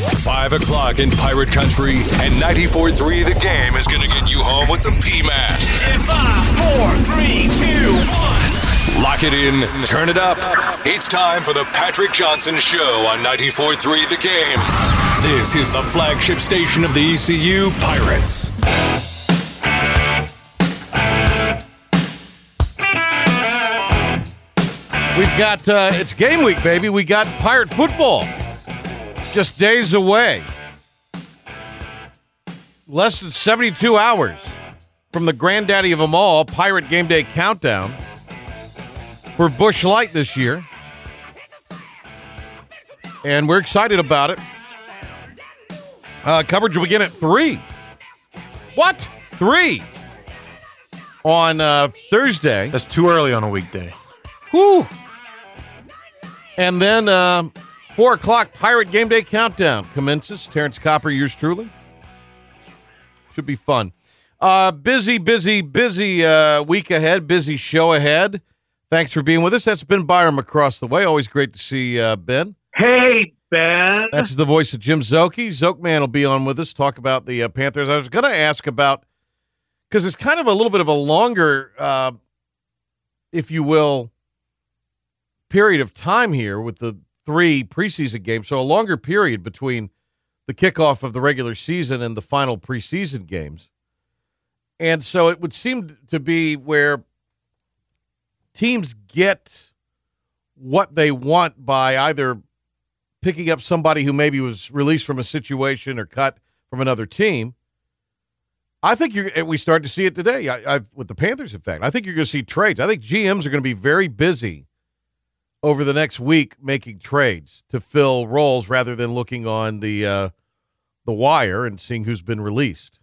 5 o'clock in Pirate Country, and 94.3 The Game is going to get you home with the P-Man. In five, four, three, two, one. Lock it in, turn it up. It's time for the Patrick Johnson Show on 94.3 The Game. This is the flagship station of the ECU Pirates. We've got uh, it's game week, baby. We got pirate football just days away. Less than 72 hours from the granddaddy of them all, Pirate Game Day Countdown for Busch Light this year. And we're excited about it. Uh, coverage will begin at 3. What? 3 on uh, Thursday. That's too early on a weekday. Whew. And then uh, 4 o'clock Pirate Game Day Countdown commences. Terrence Copper, yours truly. Should be fun. Uh, busy, busy, busy uh, week ahead. Busy show ahead. Thanks for being with us. That's Ben Byram across the way. Always great to see uh, Ben. Hey, Ben. That's the voice of Jim Szoke. Zokeman will be on with us. Talk about the uh, Panthers. I was going to ask about because it's kind of a little bit of a longer, uh, if you will, period of time here with the three preseason games. So a longer period between the kickoff of the regular season and the final preseason games. And so it would seem to be where teams get what they want by either picking up somebody who maybe was released from a situation or cut from another team. I think you're. We start to see it today. I, with the Panthers, in fact, I think you're going to see trades. I think GMs are going to be very busy over the next week making trades to fill roles rather than looking on the uh, the wire and seeing who's been released.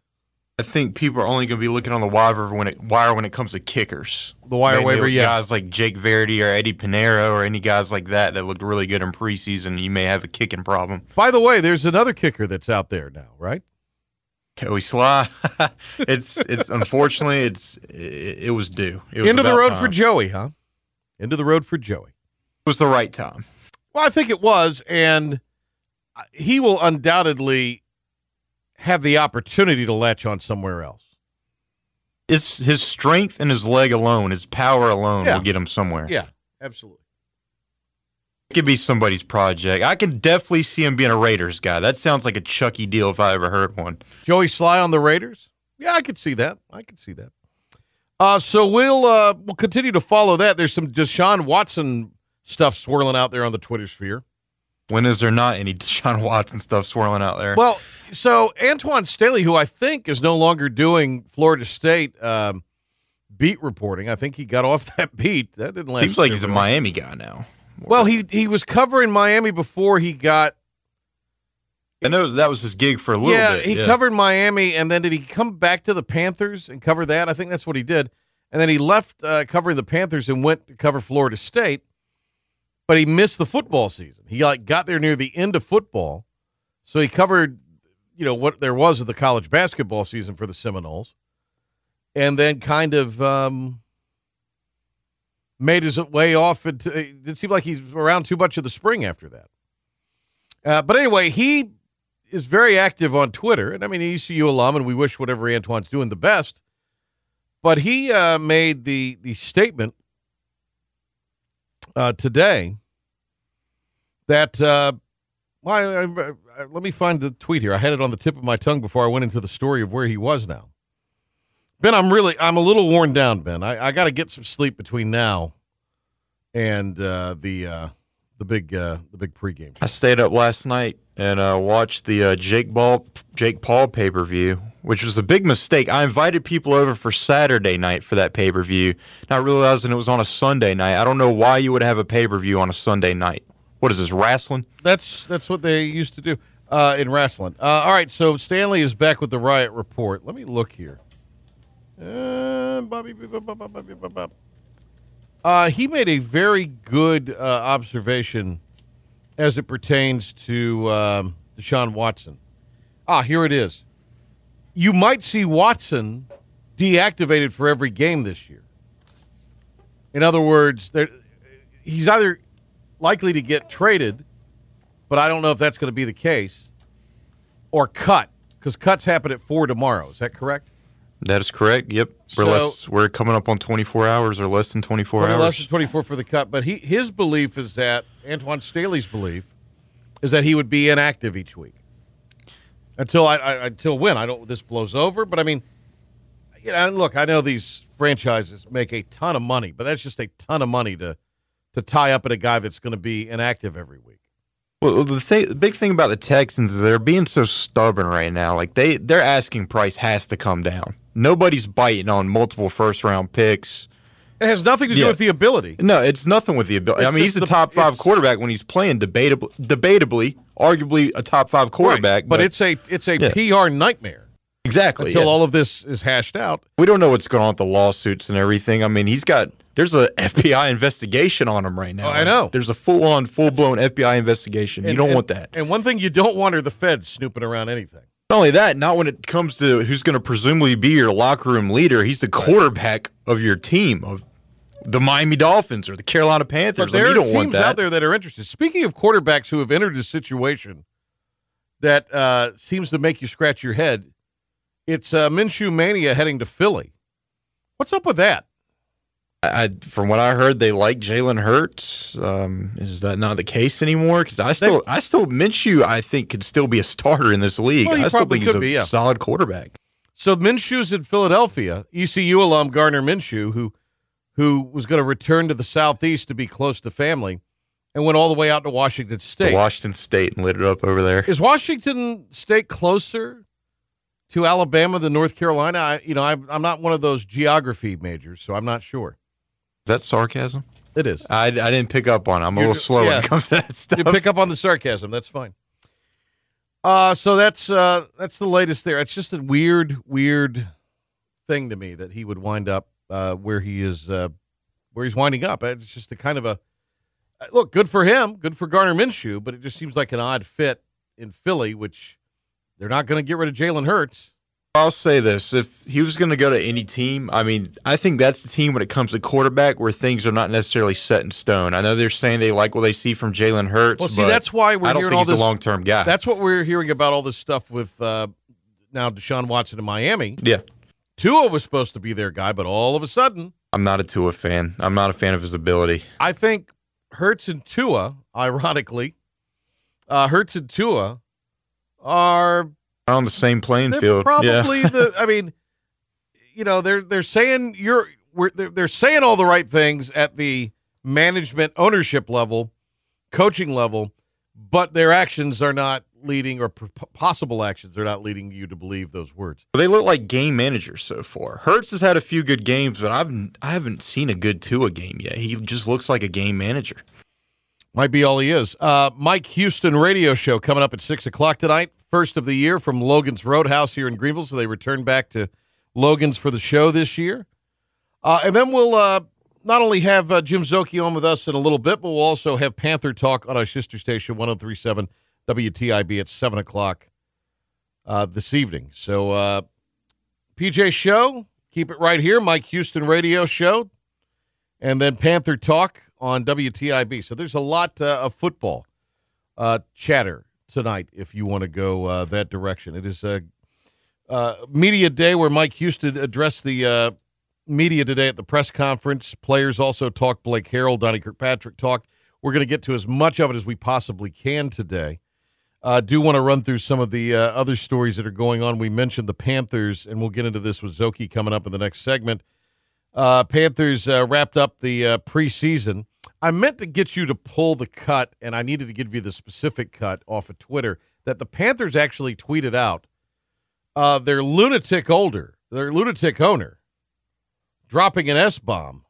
I think people are only going to be looking on the wire when it wire when it comes to kickers. The wire Mainly waiver, yeah. Guys like Jake Verity or Eddie Pineiro or any guys like that that looked really good in preseason. You may have a kicking problem. By the way, there's another kicker that's out there now, right? Joey Slye. it's it's unfortunately it's it, it was due. It was Into the road time. for Joey, huh? Into the road for Joey. Was the right time. Well, I think it was, and he will undoubtedly have the opportunity to latch on somewhere else. It's his strength and his leg alone, his power alone Yeah. will get him somewhere. Yeah, absolutely. It could be somebody's project. I can definitely see him being a Raiders guy. That sounds like a Chucky deal if I ever heard one. Joey Slye on the Raiders. Yeah, I could see that. I could see that. Uh, so we'll uh, we'll continue to follow that. There's some Deshaun Watson stuff swirling out there on the Twitter sphere. When is there not any Deshaun Watson stuff swirling out there? Well, so Antwan Staley, who I think is no longer doing Florida State um, beat reporting, I think he got off that beat. That didn't last. seems like he's a. Miami guy now. Well, he he was covering Miami before he got. I know that was his gig for a little yeah, bit. he covered Miami, and then did he come back to the Panthers and cover that? I think that's what he did. And then he left uh, covering the Panthers and went to cover Florida State, but he missed the football season. He like got there near the end of football, so he covered, you know, what there was of the college basketball season for the Seminoles, and then kind of um, made his way off. Into, it seemed like he's around too much of the spring after that. Uh, but anyway, he is very active on Twitter, and I mean, ECU alum, and we wish whatever Antwan's doing the best. But he uh, made the the statement uh, today that uh, well, I, I, I- let me find the tweet here. I had it on the tip of my tongue before I went into the story of where he was now. Ben, I'm really I'm a little worn down, Ben. I, got to get some sleep between now and uh, the uh, the big uh, the big pregame. I stayed up last night and uh, watched the Jake Ball Jake Paul pay per view, which was a big mistake. I invited people over for Saturday night for that pay per view, not realizing it was on a Sunday night. I don't know why you would have a pay per view on a Sunday night. What is this wrestling? That's that's what they used to do uh, in wrestling. Uh, all right, so Stanley is back with the riot report. Let me look here. Uh. Uh, he made a very good uh, observation as it pertains to um, Deshaun Watson. Ah, here it is. You might see Watson deactivated for every game this year. In other words, he's either likely to get traded, but I don't know if that's going to be the case, or cut because cuts happen at four tomorrow. Is that correct? That is correct. Yep. We're, So- less, we're coming up on 24 hours or less than 24 Well, hours. less than 24 for the cut. But he his belief is that Antwan Staley's belief is that he would be inactive each week until I, I until when I don't this blows over. But I mean, you know, look, I know these franchises make a ton of money, but that's just a ton of money to to tie up at a guy that's going to be inactive every week. Well, the the big thing about the Texans is they're being so stubborn right now. Like they, their asking price has to come down. Nobody's biting on multiple first round picks. It has nothing to do Yeah. with the ability. No, it's nothing with the ability. It's I mean, he's the, the- top five quarterback when he's playing debatably, debatably, arguably a top five quarterback. Right. But, it's a it's a Yeah. PR nightmare exactly until yeah. all of this is hashed out. we don't know what's going on with the lawsuits and everything. I mean, he's got there's a FBI investigation on him right now. Oh, I know. There's a full on, full blown FBI investigation. you don't and- want that. And one thing you don't want are the feds snooping around anything. Not only that, not when it comes to who's going to presumably be your locker room leader. He's the quarterback of your team of the Miami Dolphins or the Carolina Panthers. But Like, there you are teams out there that are interested. Speaking of quarterbacks who have entered a situation that uh, seems to make you scratch your head, it's uh, Minshew mania heading to Philly. What's up with that? I, from what I heard, they like Jalen Hurts. Um, is that not the case anymore? Because I still, I still Minshew, I think could still be a starter in this league. Well, I still think he's a be, yeah. solid quarterback. So Minshew's in Philadelphia. ECU alum Gardner Minshew, who who was going to return to the southeast to be close to family, and went all the way out to Washington State. Washington State and lit it up over there. Is Washington State closer to Alabama than North Carolina? I, you know, I'm, I'm not one of those geography majors, so I'm not sure. Is that sarcasm? It is. I, I didn't pick up on it. I'm a You're little ju- slow when it comes to that stuff. You pick up on the sarcasm. That's fine. Uh, so that's uh, that's the latest there. It's just a weird, weird thing to me that he would wind up uh, where he is, uh, where he's winding up. It's just a kind of a uh, look. Good for him. Good for Gardner Minshew. But it just seems like an odd fit in Philly, which they're not going to get rid of Jalen Hurts. I'll say this: if he was going to go to any team, I mean, I think that's the team when it comes to quarterback where things are not necessarily set in stone. I know they're saying they like what they see from Jalen Hurts. Well, see, but that's why we're I don't hearing think all he's this. a long-term guy. That's what we're hearing about all this stuff with uh, now Deshaun Watson in Miami. yeah. Tua was supposed to be their guy, but all of a sudden, I'm not a Tua fan. I'm not a fan of his ability. I think Hurts and Tua, ironically, uh, Hurts and Tua are On the same playing they're field. yeah. probably the. I mean, you know, they're they're saying you're we're, they're, they're saying all the right things at the management ownership level, coaching level, but their actions are not leading, or p- possible actions are not leading you to believe those words. They look like game managers so far. Hurts has had a few good games, but I've I haven't seen a good Tua game yet. He just looks like a game manager. Might be all he is. Uh, Mike Houston radio show coming up at six o'clock tonight. First of the year from Logan's Roadhouse here in Greenville. So they return back to Logan's for the show this year. Uh, and then we'll uh, not only have uh, Jim Szoke on with us in a little bit, but we'll also have Panther Talk on our sister station, 1037 WTIB at 7 o'clock uh, this evening. So, uh, PJ Show, keep it right here. Mike Houston radio show. And then Panther Talk on WTIB. So there's a lot uh, of football chatter tonight if you want to go uh, that direction. It is a uh, media day where Mike Houston addressed the uh, media today at the press conference. Players also talked. Blake Harrell, Donnie Kirkpatrick talked. We're going to get to as much of it as we possibly can today. Uh, do want to run through some of the uh, other stories that are going on. We mentioned the Panthers, and we'll get into this with Szoke coming up in the next segment. Uh, Panthers uh, wrapped up the preseason. I meant to get you to pull the cut, and I needed to give you the specific cut off of Twitter that the Panthers actually tweeted out uh, their lunatic older, their lunatic owner, dropping an S bomb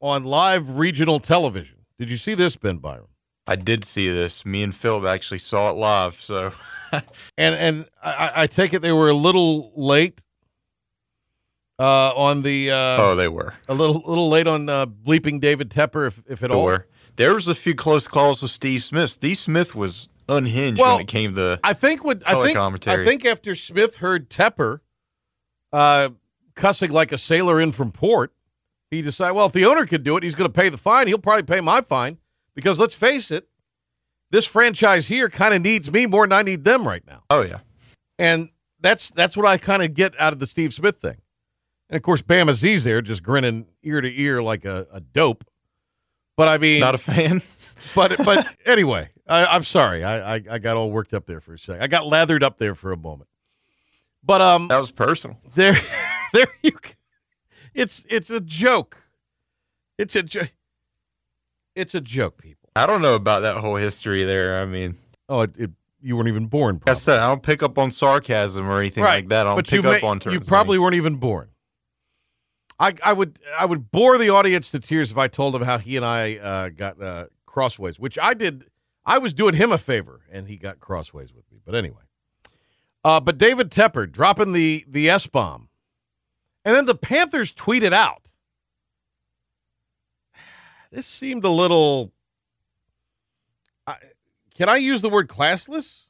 on live regional television. Did you see this, Ben Byron? I did see this. Me and Phil actually saw it live. So And and I, I take it they were a little late uh, on the uh, oh, they were. a little little late on uh, bleeping David Tepper, if if at They all. were. There was a few close calls with Steve Smith. Steve Smith was unhinged Well, when it came to I think what I think commentary. I think after Smith heard Tepper uh, cussing like a sailor in from port, he decided, well, if the owner could do it, he's going to pay the fine. He'll probably pay my fine because let's face it, this franchise here kind of needs me more than I need them right now. Oh yeah, And that's that's what I kind of get out of the Steve Smith thing. And of course, Bama Z's there just grinning ear to ear like a, a dope. But I mean, Not a fan. but but anyway, I, I'm sorry. I, I I got all worked up there for a second. I got lathered up there for a moment. But um, That was personal. there, there you. c- It's it's a joke. It's a jo- It's a joke, people. I don't know about that whole history there. I mean, Oh, it, it you weren't even born. like I said, I don't pick up on sarcasm or anything like that. I don't but pick you up may- on terms. You probably weren't even born. I I would I would bore the audience to tears if I told them how he and I uh, got uh, crossways, which I did. I was doing him a favor, and he got crossways with me. But anyway, uh, but David Tepper dropping the the S bomb, and then the Panthers tweeted out. This seemed a little. I can I use the word classless?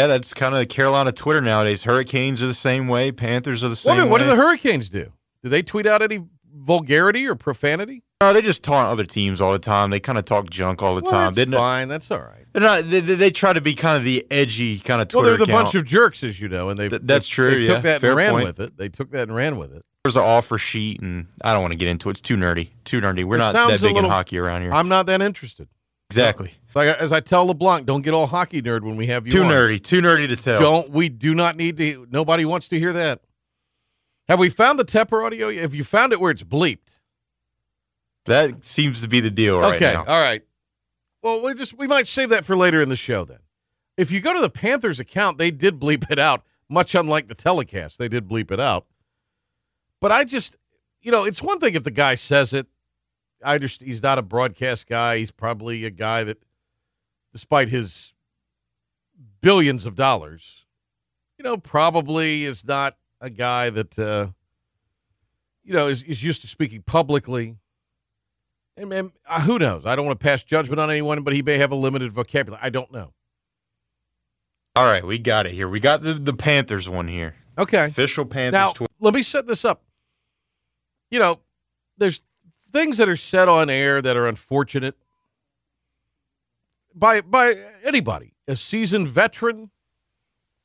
Yeah, that's kind of the Carolina Twitter nowadays. Hurricanes are the same way. Panthers are the same then, what do the Hurricanes do? Do they tweet out any vulgarity or profanity? No, they just taunt other teams all the time. They kind of talk junk all the Well, time. that's They're fine. That's all right. they're not. They, they, they try to be kind of the edgy kind of Well, Twitter they're the account. bunch of jerks, as you know, and they Th- that's they- true, They yeah. took that Fair and ran point. with it. They took that and ran with it. There's an offer sheet, and I don't want to get into it. It's too nerdy. Too nerdy. We're It not that big little- in hockey around here. I'm not that interested. exactly. So I, as I tell LeBlanc, don't get all hockey nerd when we have you. Too on. nerdy. Too nerdy to tell. Don't we do not need to? Nobody wants to hear that. Have we found the Tepper audio? Have you found it where it's bleeped? That seems to be the deal right okay, now. all right. Well, we just we might save that for later in the show then. If you go to the Panthers account, they did bleep it out, much unlike the telecast. They did bleep it out. But I just, you know, it's one thing if the guy says it. I just he's not a broadcast guy. He's probably a guy that, despite his billions of dollars, you know, probably is not a guy that, uh, you know, is, is used to speaking publicly. And, and uh, who knows? I don't want to pass judgment on anyone, but he may have a limited vocabulary. I don't know. All right, we got it here. We got the, the Panthers one here. Okay. Official Panthers Now, Twitter. let me set this up. You know, there's things that are said on air that are unfortunate by by anybody, a seasoned veteran,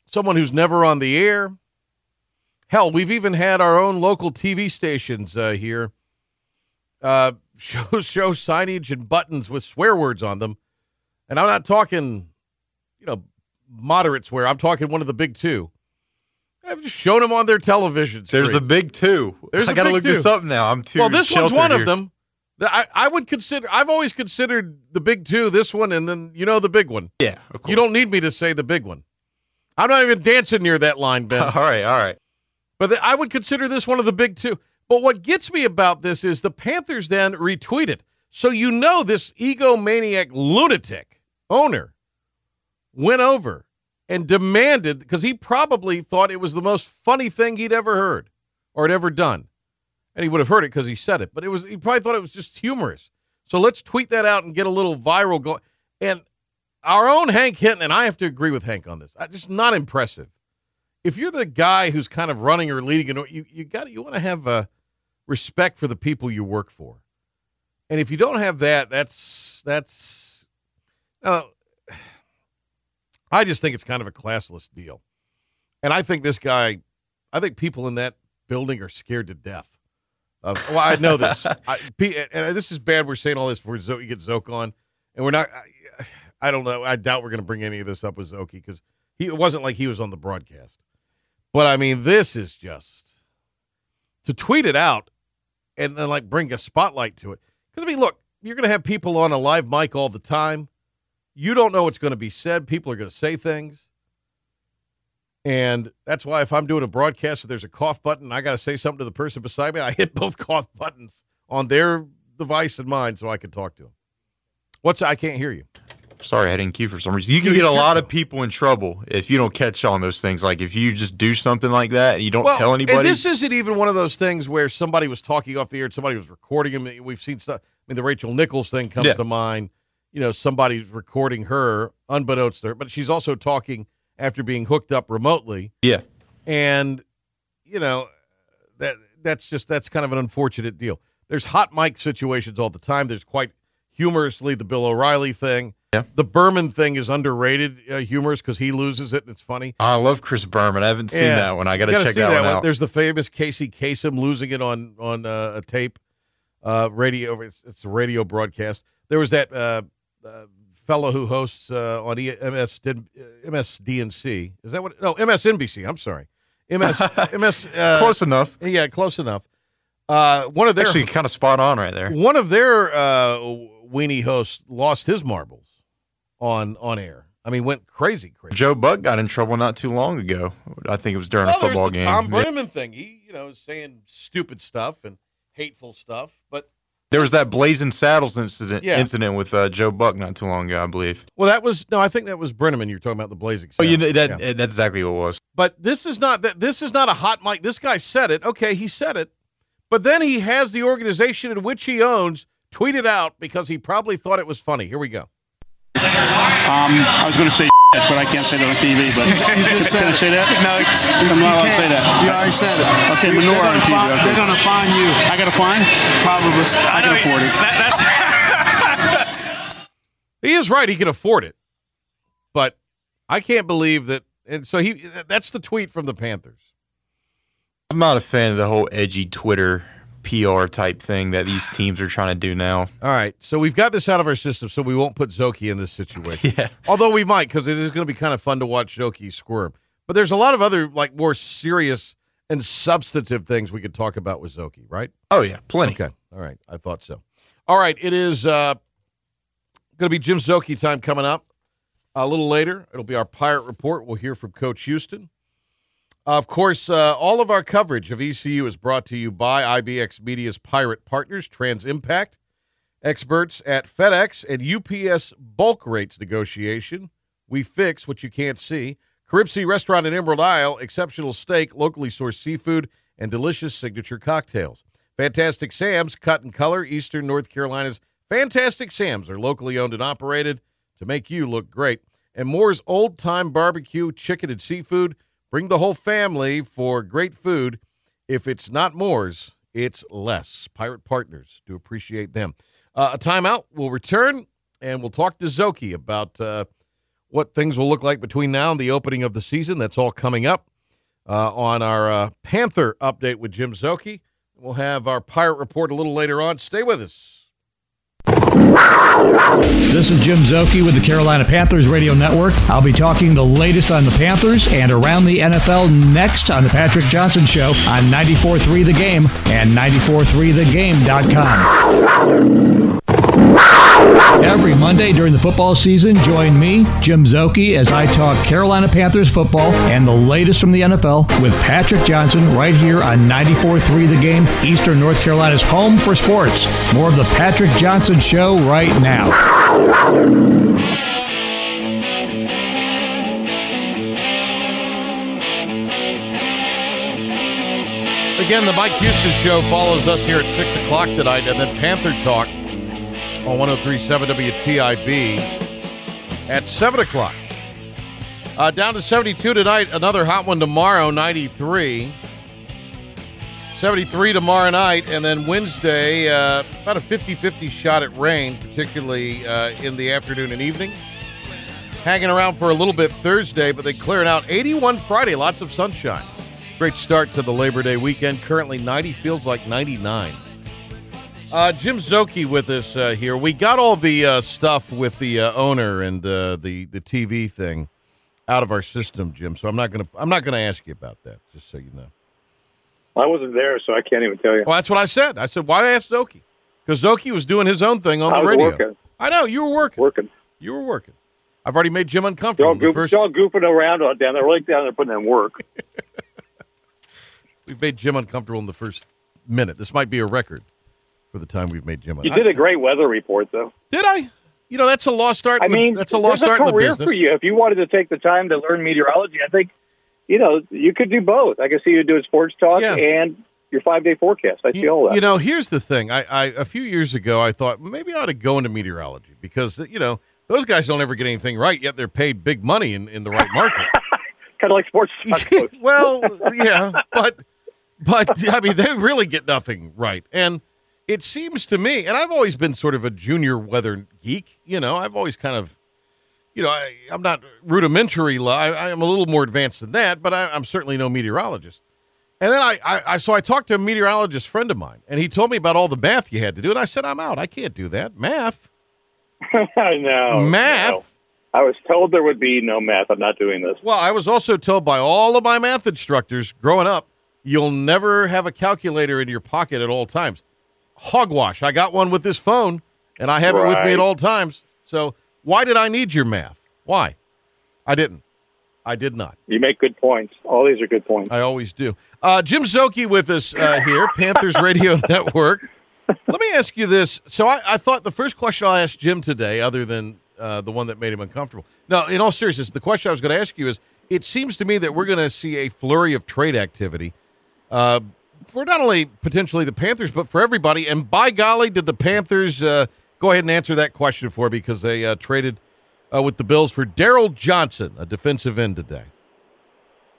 someone who's never on the air. Hell, we've even had our own local TV stations uh, here uh, show show signage and buttons with swear words on them, and I'm not talking, you know, moderate swear. I'm talking one of the big two. I've just shown them on their television. There's a big two. There's I got to look this up now. I'm too well, this one's one here. of them. I, I would consider. I've always considered the big two, this one, and then you know the big one. Yeah, of course. You don't need me to say the big one. I'm not even dancing near that line, Ben. all right, all right. But the, I would consider this one of the big two. But what gets me about this is the Panthers then retweeted. So you know this egomaniac lunatic owner went over and demanded because he probably thought it was the most funny thing he'd ever heard or had ever done. And he would have heard it because he said it, but it was he probably thought it was just humorous. So let's tweet that out and get a little viral going. And our own Hank Hinton, and I have to agree with Hank on this. Just not impressive if you're the guy who's kind of running or leading, you you got you want to have uh, respect for the people you work for, and if you don't have that, that's that's. Uh, I just think it's kind of a classless deal, and I think this guy, I think people in that building are scared to death. Of, well, I know this, I, and this is bad. We're saying all this before Zo- you get Zoke on, and we're not. I, I don't know. I doubt we're going to bring any of this up with Szoke because he it wasn't like he was on the broadcast. But I mean, this is just to tweet it out and then like bring a spotlight to it. Because I mean, look, you're going to have people on a live mic all the time. You don't know what's going to be said. People are going to say things. And that's why if I'm doing a broadcast, if there's a cough button, I got to say something to the person beside me. I hit both cough buttons on their device and mine so I can talk to them. What's I can't hear you. Sorry, I didn't cue for some reason. You can get a lot of people in trouble if you don't catch on those things. Like if you just do something like that and you don't tell And anybody. this isn't even one of those things where somebody was talking off the air and somebody was recording him. We've seen stuff. I mean, the Rachel Nichols thing comes Yeah. to mind. You know, somebody's recording her unbeknownst to her, but she's also talking after being hooked up remotely. yeah. And, you know, that that's just that's kind of an unfortunate deal. There's hot mic situations all the time. There's quite humorously the Bill O'Reilly thing. Yeah. The Berman thing is underrated uh, humorous because he loses it and it's funny. I love Chris Berman. I haven't seen Yeah. that one. I got to check see that, one out. There's the famous Casey Kasem losing it on on uh, a tape, uh, radio. It's, it's a radio broadcast. There was that uh, uh, fellow who hosts uh, on MS uh, MSDNC. Is that what? No, MSNBC. I'm sorry, MS MS. Uh, Close enough. Yeah, close enough. Uh, one of their Actually, kind of spot on right there. one of their uh, weenie hosts lost his marbles on on air. I mean, went crazy, crazy. Joe Buck got in trouble not too long ago. I think it was during Well, a football the game. Tom Yeah. Brennaman thing. He, you know, is saying stupid stuff and hateful stuff. But There was that Blazing Saddles incident Yeah. incident with uh, Joe Buck not too long ago, I believe. well, that was no. I think that was Brennaman. You're talking about the Blazing. Oh, you Saddles. know, that Yeah. that's exactly what it was. But this is not that. This is not a hot mic. This guy said it. Okay, he said it. But then he has the organization in which he owns tweet it out because he probably thought it was funny. Here we go. Um, I was going to say but I can't say that on TV. But You just can I said it. say that? No, I'm not allowed to say that. You already said it. Okay, You- manure they're on gonna TV, fi- okay. They're gonna find you, I got a fine. probably. I can afford it. That, that's He is right. He can afford it. But I can't believe that. And so he. That's the tweet from the Panthers. I'm not a fan of the whole edgy Twitter PR type thing that these teams are trying to do now. All right. So we've got this out of our system, so we won't put Szoke in this situation. Yeah. Although we might, because it is going to be kind of fun to watch Szoke squirm. But there's a lot of other like more serious and substantive things we could talk about with Szoke, right? Oh yeah, plenty. Okay. All right. I thought so. All right. It is uh, going to be Jim Szoke time coming up. A little later, it'll be our Pirate Report. We'll hear from Coach Houston. Of course, uh, all of our coverage of ECU is brought to you by IBX Media's Pirate Partners, TransImpact, experts at FedEx and UPS bulk rates negotiation. We fix what you can't see. Caribsea Restaurant in Emerald Isle, exceptional steak, locally sourced seafood, and delicious signature cocktails. Fantastic Sam's, cut and color, Eastern North Carolina's Fantastic Sam's are locally owned and operated to make you look great. And Moore's Old Time Barbecue, Chicken and Seafood. Bring the whole family for great food. If it's not Moore's, it's less. Pirate Partners, do appreciate them. Uh, a timeout. We'll return and we'll talk to Szoke about uh, what things will look like between now and the opening of the season. That's all coming up uh, on our uh, Panther update with Jim Szoke. We'll have our Pirate Report a little later on. Stay with us. This is Jim Szoke with the Carolina Panthers Radio Network. I'll be talking the latest on the Panthers and around the NFL next on the Patrick Johnson Show on 94.3 The Game and 94.3thegame.com. Every Monday during the football season, join me, Jim Szoke, as I talk Carolina Panthers football and the latest from the NFL with Patrick Johnson right here on 94.3 The Game, Eastern North Carolina's home for sports. More of the Patrick Johnson Show right now. Again, the Mike Houston Show follows us here at 6 o'clock tonight, and then Panther Talk on 1037 WTIB at 7 o'clock. Uh, down to 72 tonight, another hot one tomorrow, 93. 73 tomorrow night, and then Wednesday, uh, about a 50 50 shot at rain, particularly uh, in the afternoon and evening. Hanging around for a little bit Thursday, but they clear it out. 81 Friday, lots of sunshine. Great start to the Labor Day weekend. Currently 90, feels like 99. Uh, Jim Szoke with us uh, here. We got all the uh, stuff with the uh, owner and uh, the the TV thing out of our system, Jim. So I'm not gonna I'm not gonna ask you about that. Just so you know. I wasn't there, so I can't even tell you. Well, that's what I said. I said why ask Szoke? Because Szoke was doing his own thing on I the radio. working. I know you were working. Working. You were working. I've already made Jim Y'all, uncomfortable. Goof, first, y'all goofing around down there, like down there putting in work. we've made Jim uncomfortable in the first minute. This might be a record for the time we've made Jim. You un- did a great weather report, though. Did I? You know, that's a lost art. I mean, that's a lost there's art a in the business. for you. If you wanted to take the time to learn meteorology, I think, you know, you could do both. I can see you doing sports talk Yeah. and your five day forecast. I see all You, that. you know, here's the thing. I, I a few years ago, I thought maybe I ought to go into meteorology because you know those guys don't ever get anything right, yet they're paid big money in, in the right market. kind of like sports talk. well, yeah, but but I mean they really get nothing right, and it seems to me, and I've always been sort of a junior weather geek. You know, I've always kind of you know, I, I'm not rudimentary. I, I am a little more advanced than that, but I, I'm certainly no meteorologist. And then I, I, I, so I talked to a meteorologist friend of mine, and he told me about all the math you had to do, and I said, I'm out. I can't do that. Math, I know. math. no. I was told there would be no math. I'm not doing this. Well, I was also told by all of my math instructors growing up, you'll never have a calculator in your pocket at all times. Hogwash. I got one with this phone, and I have it with me at all times. So why did I need your math? Why? I didn't. I did not. You make good points. All these are good points. I always do. Uh, Jim Szoke with us uh, here, Panthers Radio Network. Let me ask you this. So I, I thought the first question I'll ask Jim today, other than uh, the one that made him uncomfortable. No, in all seriousness, the question I was going to ask you is: It seems to me that we're going to see a flurry of trade activity uh, for not only potentially the Panthers, but for everybody. And by golly, did the Panthers uh, go ahead and answer that question for because they uh, traded uh, with the Bills for Darryl Johnson, a defensive end today.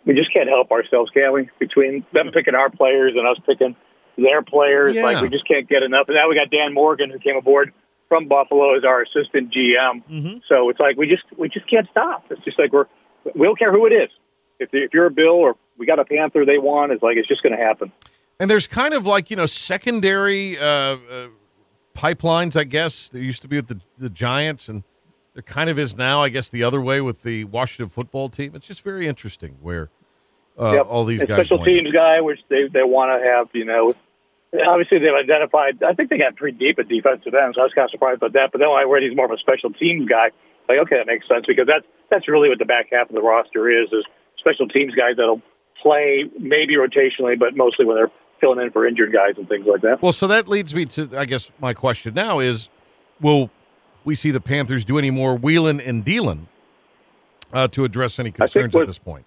we just can't help ourselves, can we? Between them picking our players and us picking their players, Yeah. like we just can't get enough. And now we got Dan Morgan, who came aboard from Buffalo as our assistant GM. Mm-hmm. So it's like we just we just can't stop. It's just like we're we don't care who it is. If if you're a Bill or we got a Panther, they want. It's like it's just going to happen. And there's kind of like you know secondary uh, uh, pipelines, I guess. There used to be with the the Giants, and there kind of is now, I guess, the other way with the Washington football team. It's just very interesting where uh, Yep. all these And guys. special up. teams guy, which they they want to have. You know, obviously they've identified. I think they got pretty deep at defensive end, so I was kind of surprised about that. But then when I read he's more of a special teams guy, like okay, that makes sense because that's that's really what the back half of the roster is is special teams guys that'll play maybe rotationally, but mostly when they're filling in for injured guys and things like that. Well, so that leads me to, I guess, my question now is, will we see the Panthers do any more wheeling and dealing uh, to address any concerns at this point?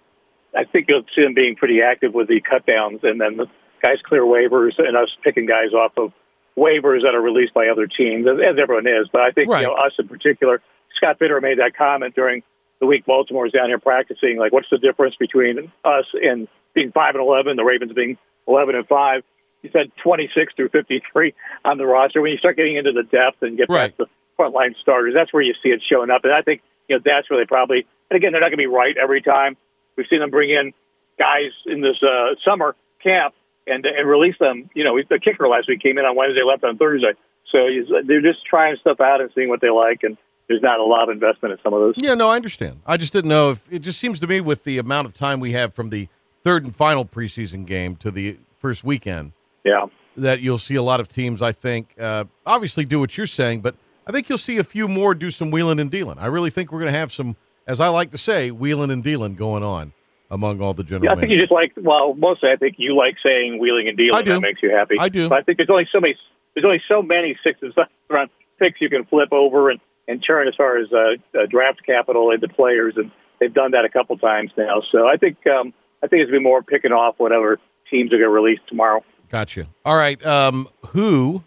I think you'll see them being pretty active with the cut downs and then the guys clear waivers and us picking guys off of waivers that are released by other teams, as, as everyone is. But I think Right. you know us in particular. Scott Fitterer made that comment during the week Baltimore was down here practicing. Like, what's the difference between us and being five and eleven, the Ravens being eleven and five? He said twenty six through fifty three on the roster. When you start getting into the depth and get Right. past the frontline starters, that's where you see it showing up. And I think you know that's where they probably. And again, they're not going to be right every time. We've seen them bring in guys in this uh, summer camp and and release them. You know, the kicker last week came in on Wednesday, left on Thursday. So he's, they're just trying stuff out and seeing what they like. And there's not a lot of investment in some of those. Yeah, no, I understand. I just didn't know if it just seems to me with the amount of time we have from the third and final preseason game to the first weekend Yeah. that you'll see a lot of teams. I think uh, obviously do what you're saying, but I think you'll see a few more do some wheeling and dealing. I really think we're going to have some, as I like to say, wheeling and dealing going on among all the general Yeah, I think you just like well, mostly I think you like saying wheeling and dealing. I do. That makes you happy. I do. But I think there's only so many. There's only so many six and seven round picks you can flip over and and turn as far as uh, uh, draft capital into players, and they've done that a couple times now. So I think um, I think it's been more picking off whatever teams are going to release tomorrow. Gotcha. All right. Um, who,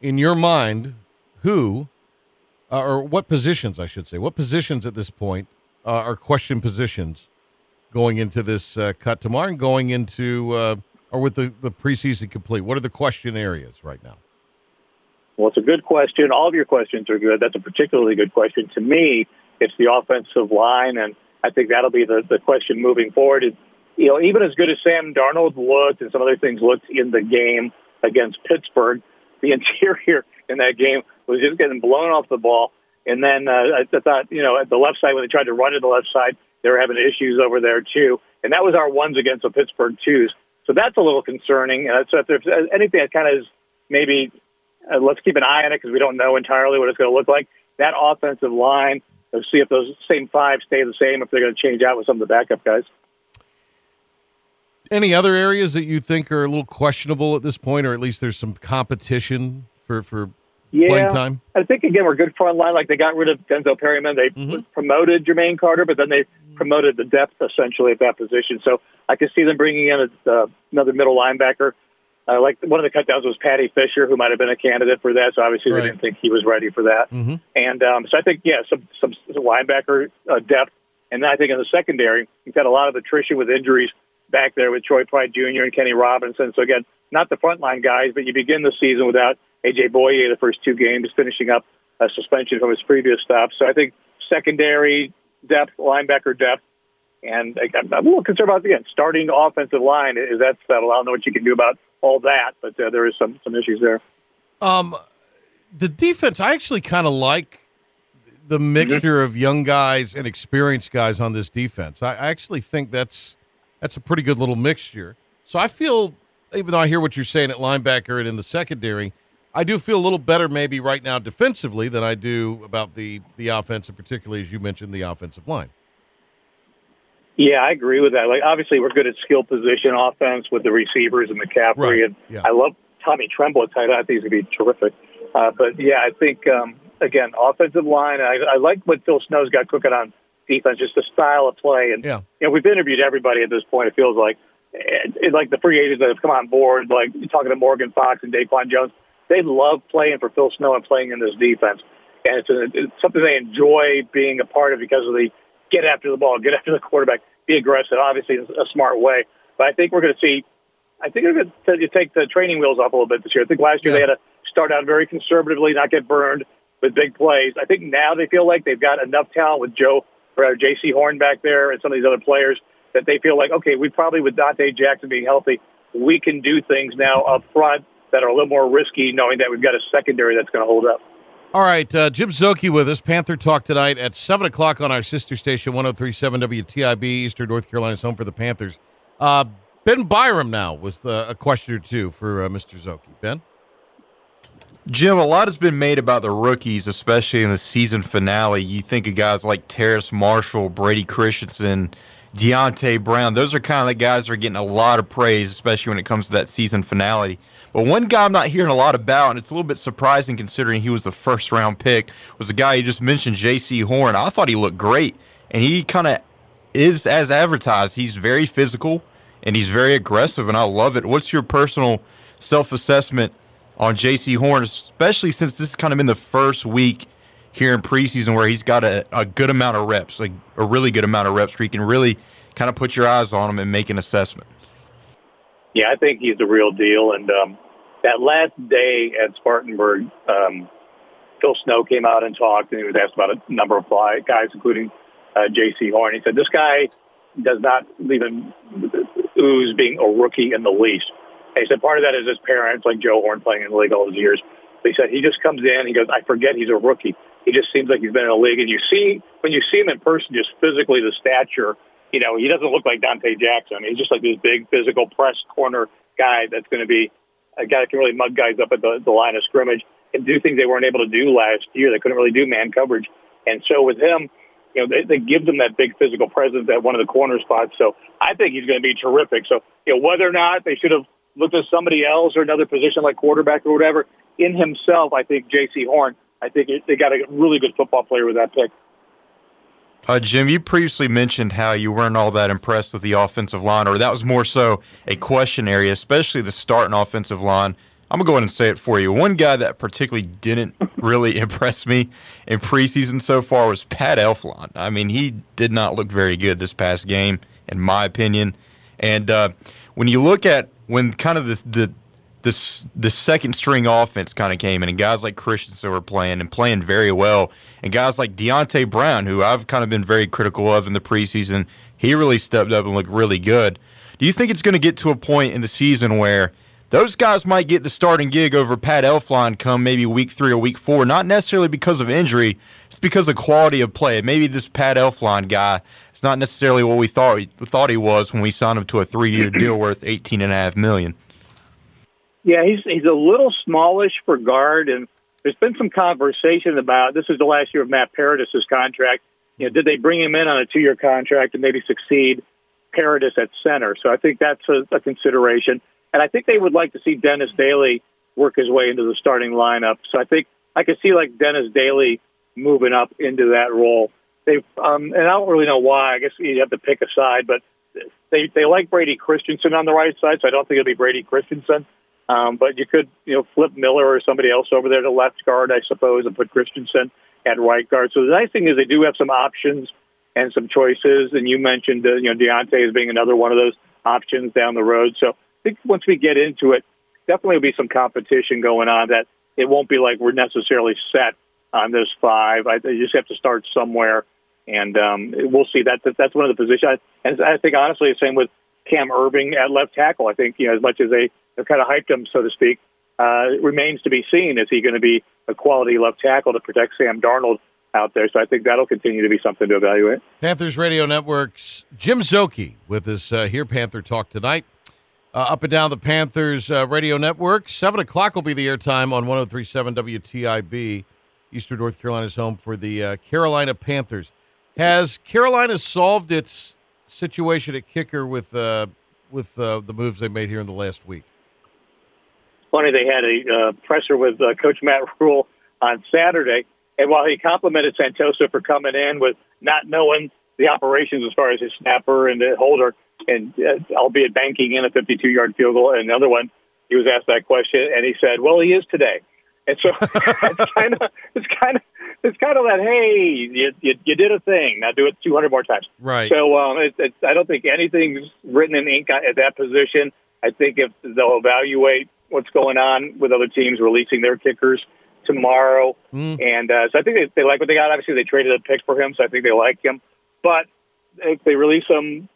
in your mind, who, uh, or what positions, I should say, what positions at this point uh, are question positions going into this uh, cut tomorrow and going into, uh, or with the, the preseason complete? What are the question areas right now? Well, it's a good question. All of your questions are good. That's a particularly good question. To me, it's the offensive line, and I think that'll be the, the question moving forward. Is, you know, even as good as Sam Darnold looked and some other things looked in the game against Pittsburgh, the interior in that game was just getting blown off the ball. And then uh, I thought, you know, at the left side, when they tried to run to the left side, they were having issues over there, too. And that was our ones against the Pittsburgh twos. So that's a little concerning. Uh, so if there's anything that kind of is maybe uh, let's keep an eye on it because we don't know entirely what it's going to look like. That offensive line, let's see if those same five stay the same, if they're going to change out with some of the backup guys. Any other areas that you think are a little questionable at this point, or at least there's some competition for, for Yeah, playing time? I think again we're good front line. Like they got rid of Denzel Perryman, they Mhm. promoted Jermaine Carter, but then they promoted the depth essentially at that position. So I could see them bringing in a, uh, another middle linebacker. Uh, like one of the cutdowns was Paddy Fisher, who might have been a candidate for that. So obviously Right. they didn't think he was ready for that. Mm-hmm. And um, so I think, yeah, some, some, some linebacker uh, depth. And then I think in the secondary, you've had a lot of attrition with injuries back there with Troy Pride Jr. and Kenny Robinson. So again, not the frontline guys, but you begin the season without AJ Bouye the first two games, finishing up a suspension from his previous stop. So I think secondary depth, linebacker depth, and I'm a little concerned about again starting offensive line. Is that settled? I don't know what you can do about all that, but uh, there is some some issues there. Um, the defense, I actually kind of like the mixture of young guys and experienced guys on this defense. I, I actually think that's that's a pretty good little mixture. So I feel, even though I hear what you're saying at linebacker and in the secondary, I do feel a little better maybe right now defensively than I do about the the offense, and particularly as you mentioned the offensive line. Yeah, I agree with that. Like, obviously, we're good at skill position offense with the receivers and McCaffrey, Right, and yeah. I love Tommy Tremble at tight end. I think he's going to be terrific. Uh, but yeah, I think um, again, offensive line. I, I like what Phil Snow's got cooking on defense, just the style of play. And Yeah. you know, we've interviewed everybody at this point. It feels like, it, it, like the free agents that have come on board, like talking to Morgan Fox and Daquan Jones. They love playing for Phil Snow and playing in this defense, and it's, a, it's something they enjoy being a part of because of the get after the ball, get after the quarterback, be aggressive. Obviously, in a smart way. But I think we're going to see. I think they're going to take the training wheels off a little bit this year. I think last year Yeah. they had to start out very conservatively, not get burned with big plays. I think now they feel like they've got enough talent with Joe or uh, Jaycee Horn back there and some of these other players that they feel like, okay, we probably with Donte Jackson being healthy, we can do things now up front that are a little more risky, knowing that we've got a secondary that's going to hold up. All right, uh, Jim Szoke with us. Panther Talk tonight at 7 o'clock on our sister station, 1037 WTIB, Eastern North Carolina's home for the Panthers. Uh, ben Byram now with the, a question or two for uh, Mr. Szoke. Ben? Jim, a lot has been made about the rookies, especially in the season finale. You think of guys like Terrace Marshall, Brady Christensen, Deonte Brown. Those are kind of the guys that are getting a lot of praise, especially when it comes to that season finale. But one guy I'm not hearing a lot about, and it's a little bit surprising considering he was the first round pick, was the guy you just mentioned, Jaycee Horn. I thought he looked great, and he kind of is as advertised. He's very physical and he's very aggressive, and I love it. What's your personal self assessment on Jaycee Horn, especially since this has kind of been the first week here in preseason where he's got a, a good amount of reps, like a really good amount of reps, where you can really kind of put your eyes on him and make an assessment. Yeah, I think he's the real deal. And um, that last day at Spartanburg, um, Phil Snow came out and talked, and he was asked about a number of fly guys, including uh, Jaycee Horn. He said, This guy does not even ooze being a rookie in the least. And he said, Part of that is his parents, like Joe Horn playing in the league all those years. But he said, He just comes in, he goes, I forget he's a rookie. He just seems like he's been in the league. And you see, when you see him in person, just physically, the stature, you know, he doesn't look like Donte Jackson. He's just like this big physical press corner guy that's going to be a guy that can really mug guys up at the, the line of scrimmage and do things they weren't able to do last year. They couldn't really do man coverage. And so with him, you know, they, they give them that big physical presence at one of the corner spots. So I think he's going to be terrific. So, you know, whether or not they should have looked at somebody else or another position like quarterback or whatever, in himself, I think Jaycee Horn, I think it, they got a really good football player with that pick. Uh, Jim, you previously mentioned how you weren't all that impressed with the offensive line, or that was more so a question area, especially the starting offensive line. I'm going to go ahead and say it for you. One guy that particularly didn't really impress me in preseason so far was Pat Elflein. I mean, he did not look very good this past game, in my opinion. And uh, when you look at when kind of the, the the the second string offense kind of came in, and guys like Christensen were playing and playing very well, and guys like Deonte Brown, who I've kind of been very critical of in the preseason, he really stepped up and looked really good. Do you think it's going to get to a point in the season where those guys might get the starting gig over Pat Elflein come maybe week three or week four? Not necessarily because of injury, it's because of quality of play. Maybe this Pat Elflein guy is not necessarily what we thought we thought he was when we signed him to a three year deal worth eighteen and a half million. Yeah, he's he's a little smallish for guard, and there's been some conversation about this is the last year of Matt Paradis' contract. You know, did they bring him in on a two-year contract and maybe succeed Paradis at center? So I think that's a, a consideration, and I think they would like to see Dennis Daly work his way into the starting lineup. So I think I could see like Dennis Daly moving up into that role. They um, and I don't really know why. I guess you have to pick a side, but they they like Brady Christensen on the right side, so I don't think it'll be Brady Christensen. Um, but you could, you know, flip Miller or somebody else over there to left guard, I suppose, and put Christensen at right guard. So the nice thing is they do have some options and some choices. And you mentioned, uh, you know, Deonte as being another one of those options down the road. So I think once we get into it, definitely will be some competition going on. That it won't be like we're necessarily set on those five. I, you just have to start somewhere, and um, we'll see. That that's one of the positions. And I think honestly, the same with Cam Erving at left tackle. I think you know as much as they have kind of hyped him, so to speak, uh, remains to be seen. Is he going to be a quality left tackle to protect Sam Darnold out there? So I think that'll continue to be something to evaluate. Panthers Radio Network's Jim Szoke with us uh, here, Panther Talk tonight. Uh, up and down the Panthers uh, Radio Network. 7 o'clock will be the airtime on 1037 WTIB. Eastern North Carolina's home for the uh, Carolina Panthers. Has Carolina solved its situation at kicker with uh, with uh, the moves they made here in the last week? Funny, they had a uh, presser with uh, Coach Matt Rhule on Saturday, and while he complimented Santoso for coming in with not knowing the operations as far as his snapper and the holder, and uh, albeit banking in a 52-yard field goal, and another one, he was asked that question, and he said, "Well, he is today." And so it's kind of it's kind of it's kind of that hey you, you, you did a thing. Now do it 200 more times. Right. so um it's, it, I don't think anything's written in ink at that position. I think if they'll evaluate what's going on with other teams releasing their kickers tomorrow. And uh, so I think they, they like what they got. Obviously they traded a pick for him so I think they like him. But if they release him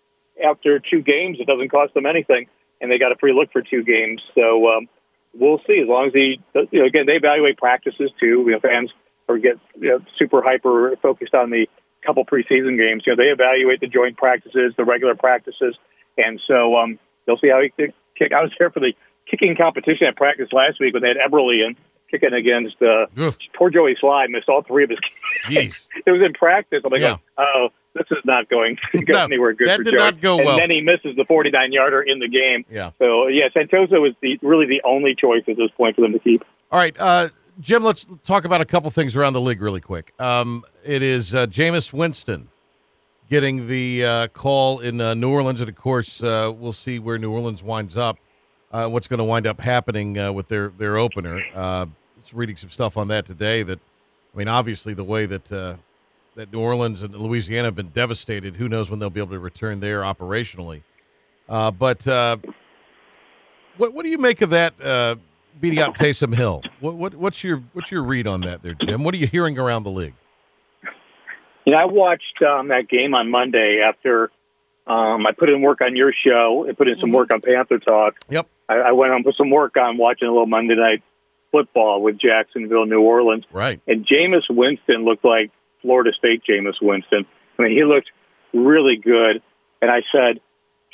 after two games it doesn't cost them anything and they got a free look for two games. So um we'll see. As long as he, you know, again, they evaluate practices too. You know, fans or get you know, super hyper focused on the couple preseason games. You know, they evaluate the joint practices, the regular practices, and so um, they'll see how he kick. I was there for the kicking competition at practice last week when they had Eberly in kicking against uh, Ugh. poor Joey Slye missed all three of his. kicks. it was in practice. I'm like, Yeah. oh, this is not going go No, anywhere good that for did Joey. not go and well. then he misses the 49 yarder in the game. Yeah. So yeah, Santoso was the really the only choice at this point for them to keep. All right, uh, Jim. Let's talk about a couple things around the league really quick. Um, it is uh, Jameis Winston getting the uh, call in uh, New Orleans, and of course, uh, we'll see where New Orleans winds up. Uh, what's going to wind up happening uh, with their their opener? Uh, just reading some stuff on that today. That I mean, obviously, the way that uh, that New Orleans and Louisiana have been devastated. Who knows when they'll be able to return there operationally? Uh, but uh, what what do you make of that uh, beating out Taysom Hill? What, what what's your what's your read on that there, Jim? What are you hearing around the league? You know, I watched um, that game on Monday after um, I put in work on your show and put in some work on Panther Talk. Yep. I, I went on put some work on watching a little Monday night football with Jacksonville, New Orleans, Right. and Jameis Winston looked like Florida State Jameis Winston. I mean, he looked really good, and I said,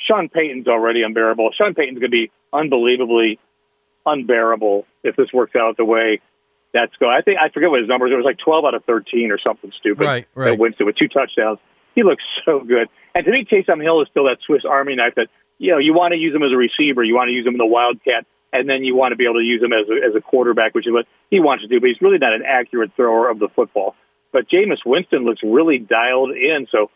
Sean Payton's already unbearable. Sean Payton's going to be unbelievably unbearable if this works out the way that's going. I think I forget what his numbers. It was like twelve out of thirteen or something stupid. Right, right. That Winston with two touchdowns. He looks so good. And to me, Taysom Hill is still that Swiss Army knife that you know you want to use him as a receiver, you want to use him in the wildcat, and then you want to be able to use him as a, as a quarterback, which is what he wants to do. But he's really not an accurate thrower of the football. But Jameis Winston looks really dialed in. So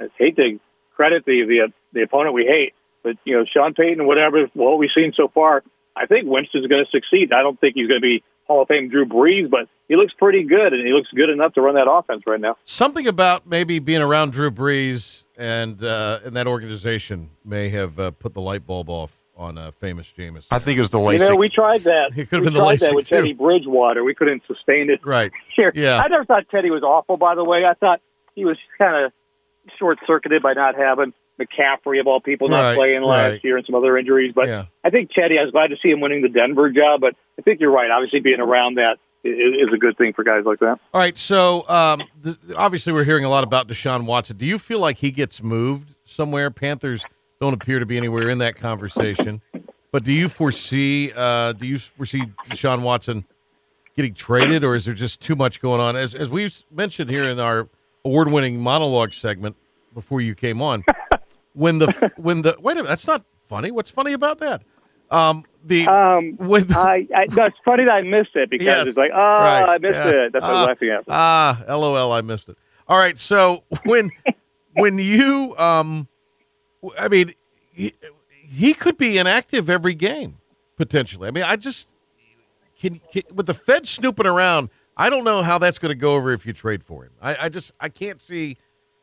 I hate to credit the the the opponent we hate, but you know Sean Payton, whatever what we've seen so far, I think Winston's going to succeed. I don't think he's going to be Hall of Fame Drew Brees, but he looks pretty good, and he looks good enough to run that offense right now. Something about maybe being around Drew Brees and uh, and that organization may have uh, put the light bulb off on uh, famous Jameis. I think it was the You know, we tried that. It could've we been the tried that LASIK, with too. Teddy Bridgewater. We couldn't sustain it Right. here. Yeah. I never thought Teddy was awful. By the way, I thought he was kind of short circuited by not having McCaffrey of all people not Right, playing last right. year and some other injuries. But Yeah. I think Teddy. I was glad to see him winning the Denver job. But I think you're right. Obviously, being around that i- is, is a good thing for guys like that. All right. So um, th- obviously, we're hearing a lot about Deshaun Watson. Do you feel like he gets moved somewhere? Panthers don't appear to be anywhere in that conversation. But do you foresee? Uh, do you foresee Deshaun Watson getting traded, or is there just too much going on? As as we've mentioned here in our award-winning monologue segment before you came on, when the when the wait a minute, that's not funny. What's funny about that? Um, the Um, with I, I no, it's funny that I missed it because Yes. it's like, oh, Right, I missed yeah. it. That's what I'm laughing at. Ah, lol, I missed it. All right, so when when you um I mean he, he could be inactive every game potentially. I mean, I just can, can with the Fed snooping around, I don't know how that's going to go over if you trade for him. I, I just I can't see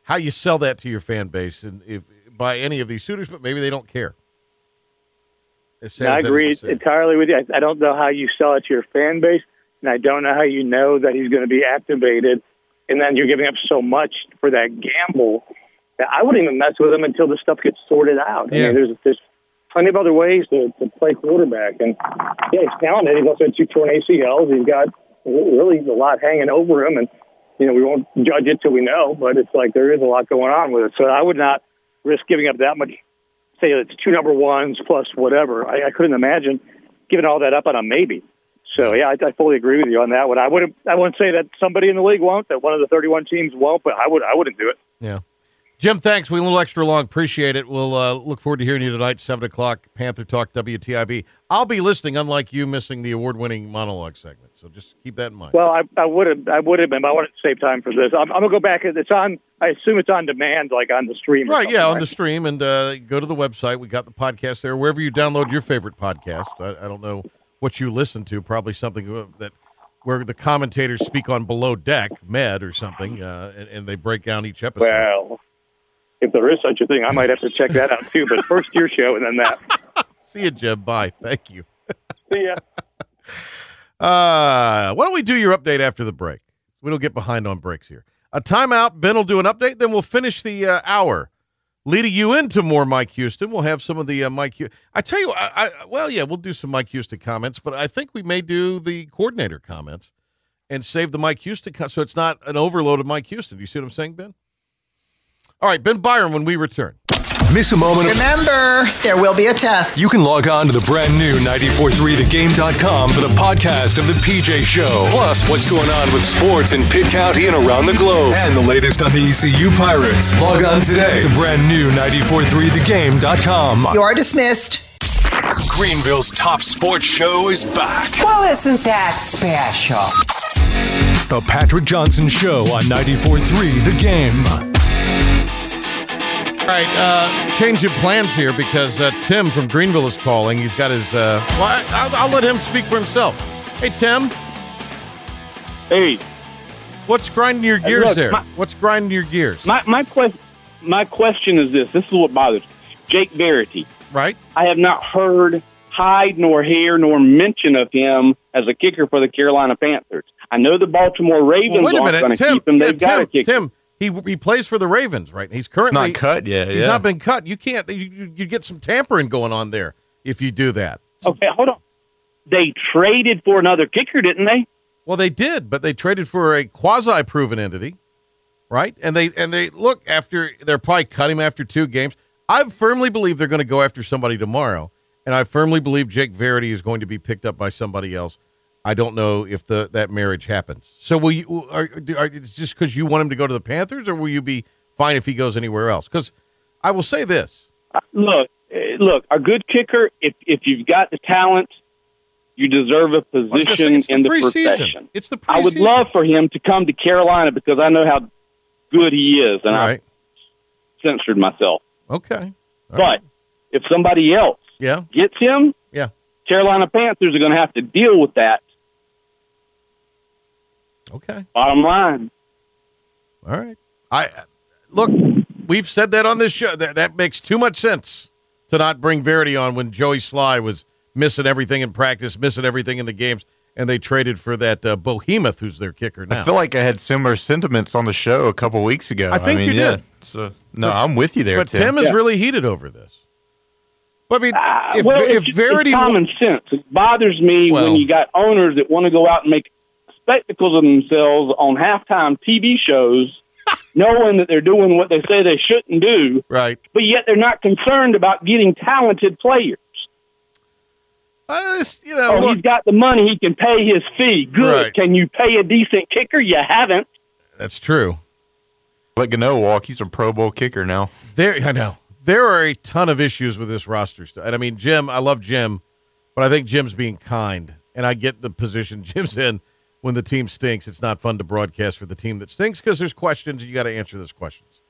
how you sell that to your fan base and if by any of these suitors, but maybe they don't care. Sad I as that is agree entirely with you. I, I don't know how you sell it to your fan base. and I don't know how you know that he's going to be activated, and then you're giving up so much for that gamble. I wouldn't even mess with him until the stuff gets sorted out. I Yeah. mean, there's there's plenty of other ways to, to play quarterback, and yeah, he's talented. He's also had two torn ACLs. He's got really a lot hanging over him, and you know we won't judge it till we know. But it's like there is a lot going on with it. So I would not risk giving up that much. Say it's two number ones plus whatever. I, I couldn't imagine giving all that up on a maybe. So yeah, I, I fully agree with you on that one. I wouldn't. I wouldn't say that somebody in the league won't. That one of the 31 teams won't. But I would. I wouldn't do it. Yeah. Jim, thanks. We a little extra long. Appreciate it. We'll uh, look forward to hearing you tonight, 7 o'clock, Panther Talk, WTIB. I'll be listening, unlike you missing the award winning monologue segment. So just keep that in mind. Well, I, I would have. I would have been. But I wanted to save time for this. I'm, I'm gonna go back. It's on. I assume it's on demand, like on the stream. right, yeah, on the stream. And uh, go to the website. We got the podcast there. Wherever you download your favorite podcast. I, I don't know what you listen to. Probably something uh, that where the commentators speak on Below Deck, Med or something, uh, and, and they break down each episode. Well, if there is such a thing, I might have to check that out too. But first your show and then that. See you, Jim. Bye. Thank you. See ya. Uh, why don't we do your update after the break? We don't get behind on breaks here. A timeout. Ben will do an update. Then we'll finish the uh, hour, leading you into more Mike Houston. We'll have some of the uh, Mike. Hu- I tell you, I, I, well, yeah, we'll do some Mike Houston comments, but I think we may do the coordinator comments and save the Mike Houston so it's not an overload of Mike Houston. Do you see what I'm saying, Ben? All right, Ben Byron. When we return. Miss a moment Remember, there will be a test. You can log on to the brand new 943thegame.com for the podcast of the PJ Show. Plus, what's going on with sports in Pitt County and around the globe. And the latest on the ECU Pirates. Log on today. The brand new 943thegame.com. You are dismissed. Greenville's top sports show is back. Well, isn't that special? The Patrick Johnson Show on 943 The Game. All right, uh, change of plans here because uh, Tim from Greenville is calling. He's got his. Uh, well, I, I'll, I'll let him speak for himself. Hey, Tim. Hey, What's grinding your Hey, gears look, there? my- What's grinding your gears? my my question my question is this. This is what bothers me. Jake Verity. right? I have not heard hide nor hair nor mention of him as a kicker for the Carolina Panthers. I know the Baltimore Ravens Well, wait a aren't going to keep him. yeah, They've got a Tim. kicker. Tim. He he plays for the Ravens, right? He's currently Not cut yet. He's yeah. not been cut. You can't. You, you you get some tampering going on there if you do that. Okay, hold on. They traded for another kicker, didn't they? Well, they did, but they traded for a quasi-proven entity, right? And they and they look after they're probably cut him after two games. I firmly believe they're going to go after somebody tomorrow, and I firmly believe Jake Verity is going to be picked up by somebody else. I don't know if the that marriage happens. So will you? Are, are it's just because you want him to go to the Panthers, or will you be fine if he goes anywhere else? Because I will say this: Look, eh, look, a good kicker. If if you've got the talent, you deserve a say, position in the preseason. profession. It's the I would love for him to come to Carolina because I know how good he is, and right. I censored myself. Okay. All but right. if somebody else yeah, gets him, yeah. Carolina Panthers are going to have to deal with that. Okay. Bottom line. All right. I look. We've said that on this show. That that makes too much sense to not bring Verity on when Joey Slye was missing everything in practice, missing everything in the games, and they traded for that uh, Behemoth, who's their kicker now. I feel like I had similar sentiments on the show a couple weeks ago. I think mean, you yeah. did. So no, I'm with you there, but Tim. Tim is Yeah. really heated over this. But I mean, Uh, if, well, if it's, Verity, it's common sense. It bothers me Well- when you got owners that want to go out and make spectacles of themselves on halftime TV shows, knowing that they're doing what they say they shouldn't do, right? but yet they're not concerned about getting talented players. Uh, you know, Oh, look, he's got the money; he can pay his fee. Good. Right. Can you pay a decent kicker? You haven't. that's true. Let Gano walk. He's a Pro Bowl kicker now. There, I know there are a ton of issues with this roster stuff, and I mean, Jim, I love Jim, but I think Jim's being kind, and I get the position Jim's in. When the team stinks, it's not fun to broadcast for the team that stinks because there's questions and you got to answer those questions.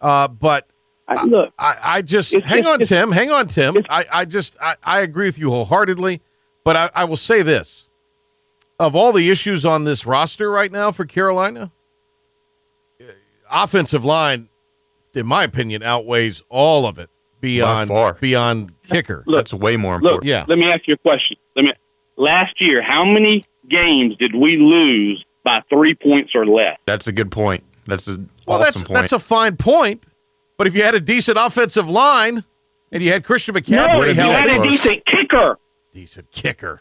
Uh, but I, look, I, I just hang it's- on, Tim. Hang on, Tim. I, I just I, I agree with you wholeheartedly, but I, I will say this: of all the issues on this roster right now for Carolina, uh, offensive line, in my opinion, outweighs all of it beyond far. beyond kicker. Look, That's way more Look, important. Yeah. let me ask you a question. Let me. Last year, how many games did we lose by three points or less? That's a good point. That's a Well, awesome that's point. that's a fine point. But if you had a decent offensive line and you had Christian No, McCaffrey you had a decent kicker. decent kicker,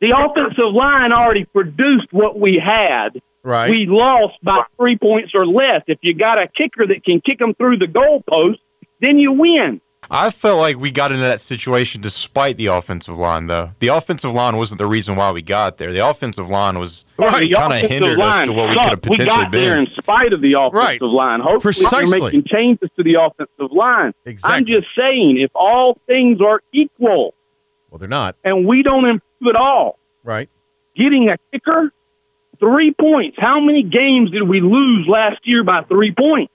The offensive line already produced what we had. right? We lost by three points or less. If you got a kicker that can kick them through the goalpost, then you win. I felt like we got into that situation despite the offensive line, though. The offensive line wasn't the reason why we got there. The offensive line was Right. Kind of hindered us to what we could have sucked. We potentially got there been. in spite of the offensive Right. line. Hopefully, Precisely. you're making changes to the offensive line. Exactly. I'm just saying, if all things are equal well, they're not and we don't improve at all, right. getting a kicker, three points. How many games did we lose last year by three points?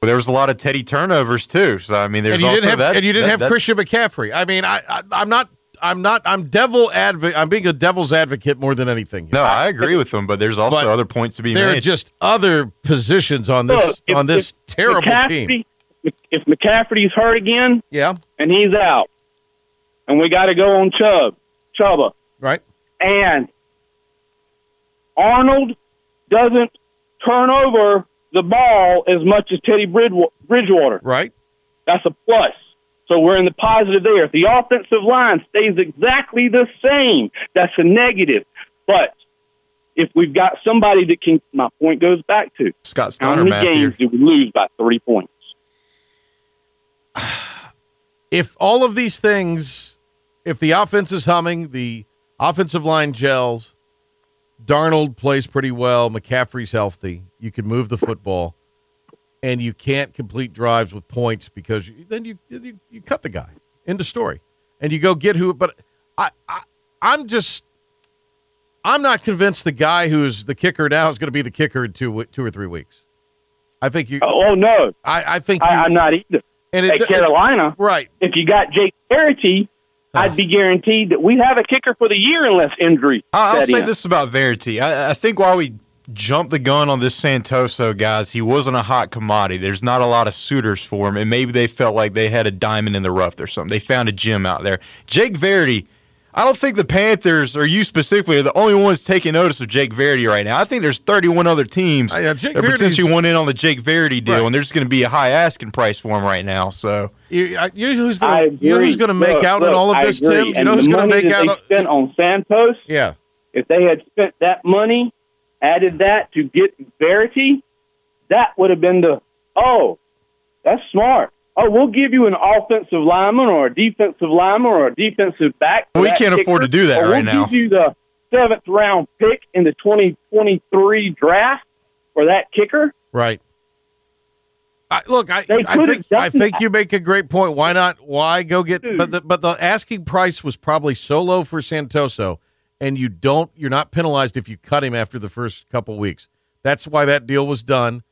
There was a lot of Teddy turnovers too. So I mean, there's and you also didn't have that. and you didn't that- have that- Christian McCaffrey. I mean, I, I I'm not I'm not I'm devil advocate. I'm being a devil's advocate more than anything. Here. No, I agree with them, but there's also But other points to be made. there are just other positions on this Look, if- on this if terrible McCaffrey, team. If McCaffrey's hurt again Yeah, and he's out, and we got to go on Chubb, Chuba, right. and Arnold doesn't turn over the ball as much as Teddy Bridgewater. Right. That's a plus. So we're in the positive there. If the offensive line stays exactly the same, that's a negative. But if we've got somebody that can, my point goes back to Scott how Steiner many math games did we lose by three points? If all of these things, if the offense is humming, the offensive line gels, Darnold plays pretty well, McCaffrey's healthy, you can move the football, and you can't complete drives with points because you, then you, you you cut the guy. End of story, and you go get who. But I, I I'm just I'm not convinced the guy who's the kicker now is going to be the kicker in two two or three weeks. I think you. Oh, oh, no, I, I think you, I, I'm not either. And At Carolina, right? if you got Jake Verity, I'd be guaranteed that we'd have a kicker for the year unless injury. I'll say in. this about Verity. I, I think while we jumped the gun on this Santoso, guys, he wasn't a hot commodity. There's not a lot of suitors for him, and maybe they felt like they had a diamond in the rough or something. They found a gem out there. Jake Verity. I don't think the Panthers or you specifically are the only ones taking notice of Jake Verity right now. I think there's 31 other teams Uh, yeah, that Verity's- potentially want in on the Jake Verity deal, Right. and there's going to be a high asking price for him right now. So You, I- you know who's going to you know who's going to make Look, out look, in all of this. Tim? You And know who's going to make that out? They spent on Santos. yeah, If they had spent that money, added that to get Verity, that would have been the oh, that's smart. Oh, we'll give you an offensive lineman or a defensive lineman or a defensive back. We can't afford to do that right we'll now. Give you the seventh round pick in the 2023 draft for that kicker. right. I, look, I, I think I think that. you make a great point. Why not? Why go get? But the, but the asking price was probably so low for Santoso, and you don't. You're not penalized if you cut him after the first couple weeks. That's why that deal was done.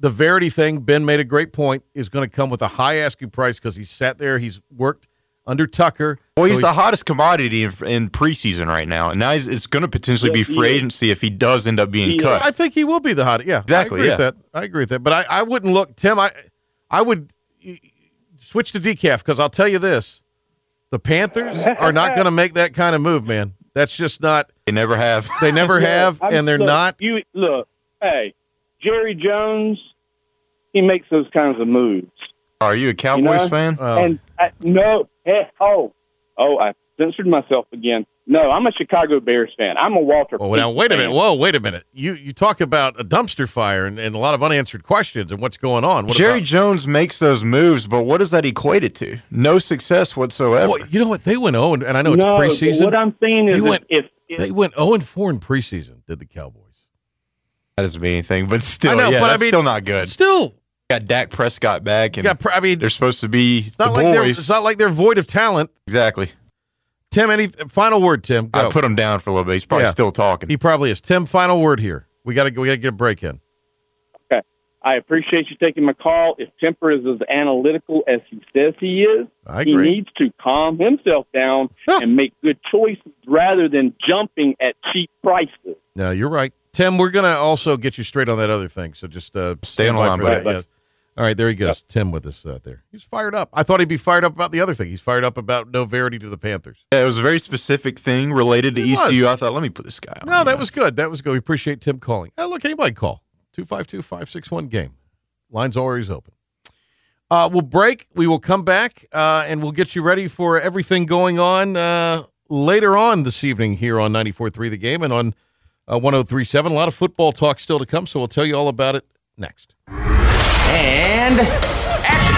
The Verity thing, Ben made a great point, is going to come with a high asking price because he sat there. He's worked under Tucker. Well, he's so the hottest commodity in, in preseason right now, and now he's, it's going to potentially be free is. agency if he does end up being He is. cut. I think he will be the hottest. Yeah, Exactly, I agree yeah. with that. I agree with that. But I, I wouldn't look, Tim. I, I would switch to decaf because I'll tell you this: the Panthers are not going to make that kind of move, man. That's just not. They never have. They never have, I'm- and they're look, not. You look, hey, Jerry Jones, he makes those kinds of moves. Are you a Cowboys You know? fan? Oh. And I, no, hey, oh, oh, I censored myself again. No, I'm a Chicago Bears fan. I'm a Walter. Well, now wait a fan. minute. Whoa, wait a minute. You you talk about a dumpster fire and, and a lot of unanswered questions and what's going on. What Jerry about- Jones makes those moves, but what does that equate it to? No success whatsoever. Well, you know what? They went 0 and, and I know it's no, but preseason. What I'm saying is, They if, went- if, if they went 0 and 4 in preseason. Did the Cowboys? That doesn't mean anything, but still, know, yeah, but I that's mean- still not good. Still, Got Dak Prescott back, and got. I mean, they're supposed to be it's not the like they're. boys. It's not like they're void of talent. exactly. Tim, any final word? Tim, go. I put him down for a little bit. He's probably Yeah. still talking. He probably is. Tim, final word here. We got to we got to get a break in. okay, I appreciate you taking my call. If Tepper is as analytical as he says he is, I he agree. needs to calm himself down Huh. and make good choices rather than jumping at cheap prices. No, you're right. Tim, we're gonna also get you straight on that other thing. So just uh, Stay on by line, buddy. yes. All right, there he goes. Tim with us out there. He's fired up. I thought he'd be fired up about the other thing. He's fired up about no Verity to the Panthers. Yeah, it was a very specific thing related to It was. ECU. I thought, let me put this guy on. No, that was good. That was good. We appreciate Tim calling. Oh, look, anybody call. 252 561 game. Line's always open. Uh, we'll break. We will come back uh, and we'll get you ready for everything going on uh, later on this evening here on 94.3 The Game and on uh, 103.7. A lot of football talk still to come, so we'll tell you all about it next. And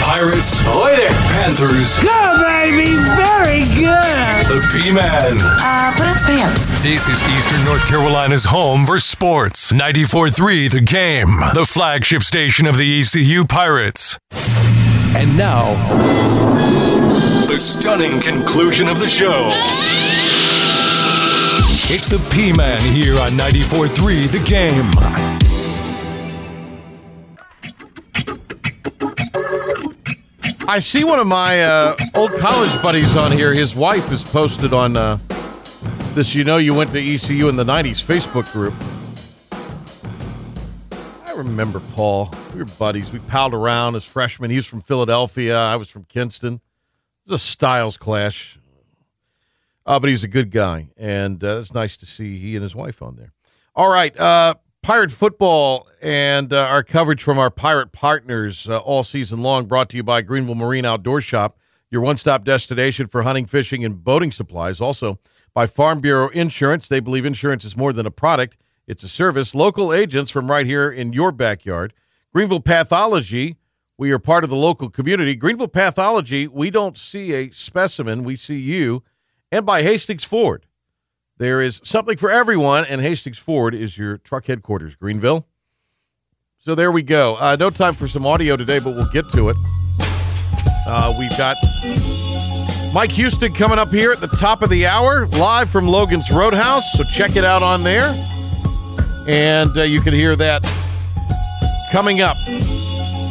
Pirates, ahoy there. Panthers, go, baby. Very good. the P-Man. Uh, put its pants. This is Eastern North Carolina's home for sports. 94.3 The Game, the flagship station of the ECU Pirates. And now, the stunning conclusion of the show. It's the P-Man here on 94.3 The Game. I see one of my uh, old college buddies on here. His wife is posted on uh, this You Know You Went to ECU in the 90s Facebook group. I remember Paul. We were buddies. We palled around as freshmen. He was from Philadelphia. I was from Kinston. It was a styles clash. Uh, but he's a good guy. And uh, it's nice to see he and his wife on there. All right. Uh, Pirate football and uh, our coverage from our pirate partners uh, all season long brought to you by Greenville Marine Outdoor Shop, your one stop destination for hunting, fishing, and boating supplies. Also by Farm Bureau Insurance. They believe insurance is more than a product, it's a service. Local agents from right here in your backyard. Greenville Pathology. We are part of the local community. Greenville Pathology, we don't see a specimen, we see you. And by Hastings Ford. There is something for everyone, and Hastings Ford is your truck headquarters, Greenville. So there we go. Uh, no time for some audio today, but we'll get to it. Uh, we've got Mike Houston coming up here at the top of the hour, live from Logan's Roadhouse. So check it out on there. And uh, you can hear that coming up.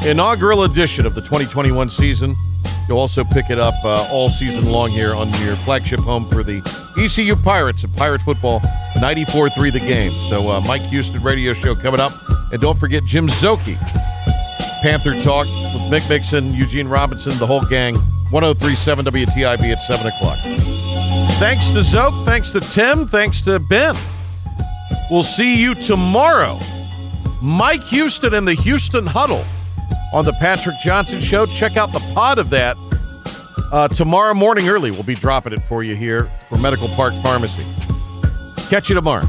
Inaugural edition of the 2021 season. You'll also pick it up uh, all season long here on your flagship home for the ECU Pirates and Pirate Football 94-3 the game. So uh, Mike Houston radio show coming up. And don't forget Jim Szoke, Panther Talk with Mick Mixon, Eugene Robinson, the whole gang. 1037 WTIB at 7 o'clock. Thanks to Szoke. Thanks to Tim. Thanks to Ben. We'll see you tomorrow. Mike Houston and the Houston Huddle on the Patrick Johnson Show. Check out the pod of that uh, tomorrow morning early. We'll be dropping it for you here for Medical Park Pharmacy. Catch you tomorrow.